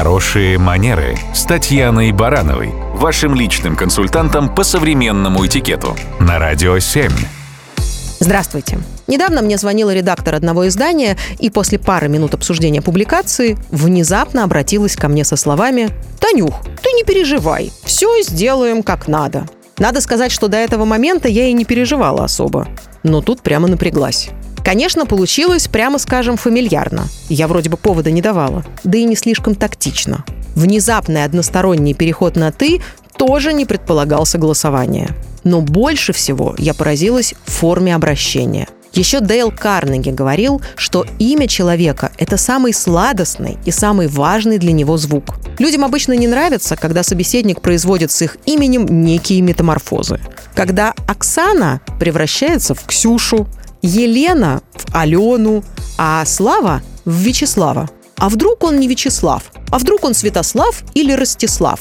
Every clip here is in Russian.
Хорошие манеры с Татьяной Барановой, вашим личным консультантом по современному этикету на Радио 7. Здравствуйте. Недавно мне звонила редактор одного издания и после пары минут обсуждения публикации внезапно обратилась ко мне со словами «Танюх, ты не переживай, все сделаем как надо». Надо сказать, что до этого момента я и не переживала особо. Но тут прямо напряглась. Конечно, получилось, прямо скажем, фамильярно. Я вроде бы повода не давала. Да и не слишком тактично. Внезапный односторонний переход на «ты» тоже не предполагал согласования. Но больше всего я поразилась форме обращения – еще Дейл Карнеги говорил, что имя человека – это самый сладостный и самый важный для него звук. Людям обычно не нравится, когда собеседник производит с их именем некие метаморфозы. Когда Оксана превращается в Ксюшу, Елена в Алену, а Слава в Вячеслава. А вдруг он не Вячеслав? А вдруг он Святослав или Ростислав?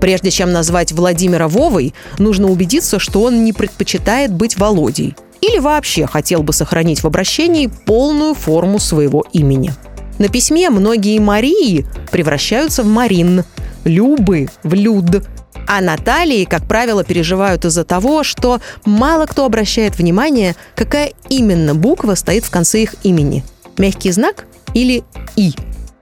Прежде чем назвать Владимира Вовой, нужно убедиться, что он не предпочитает быть Володей. Или вообще хотел бы сохранить в обращении полную форму своего имени. На письме многие Марии превращаются в Марин, Любы в Люд, а Натальи, как правило, переживают из-за того, что мало кто обращает внимание, какая именно буква стоит в конце их имени. Мягкий знак или «и».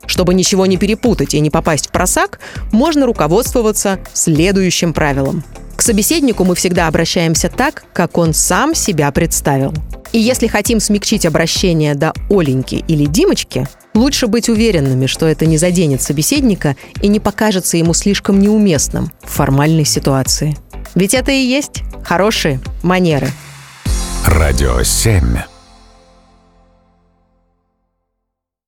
Чтобы ничего не перепутать и не попасть в просак, можно руководствоваться следующим правилом. Собеседнику мы всегда обращаемся так, как он сам себя представил. И если хотим смягчить обращение до Оленьки или Димочки, лучше быть уверенными, что это не заденет собеседника и не покажется ему слишком неуместным в формальной ситуации. Ведь это и есть хорошие манеры. Радио 7.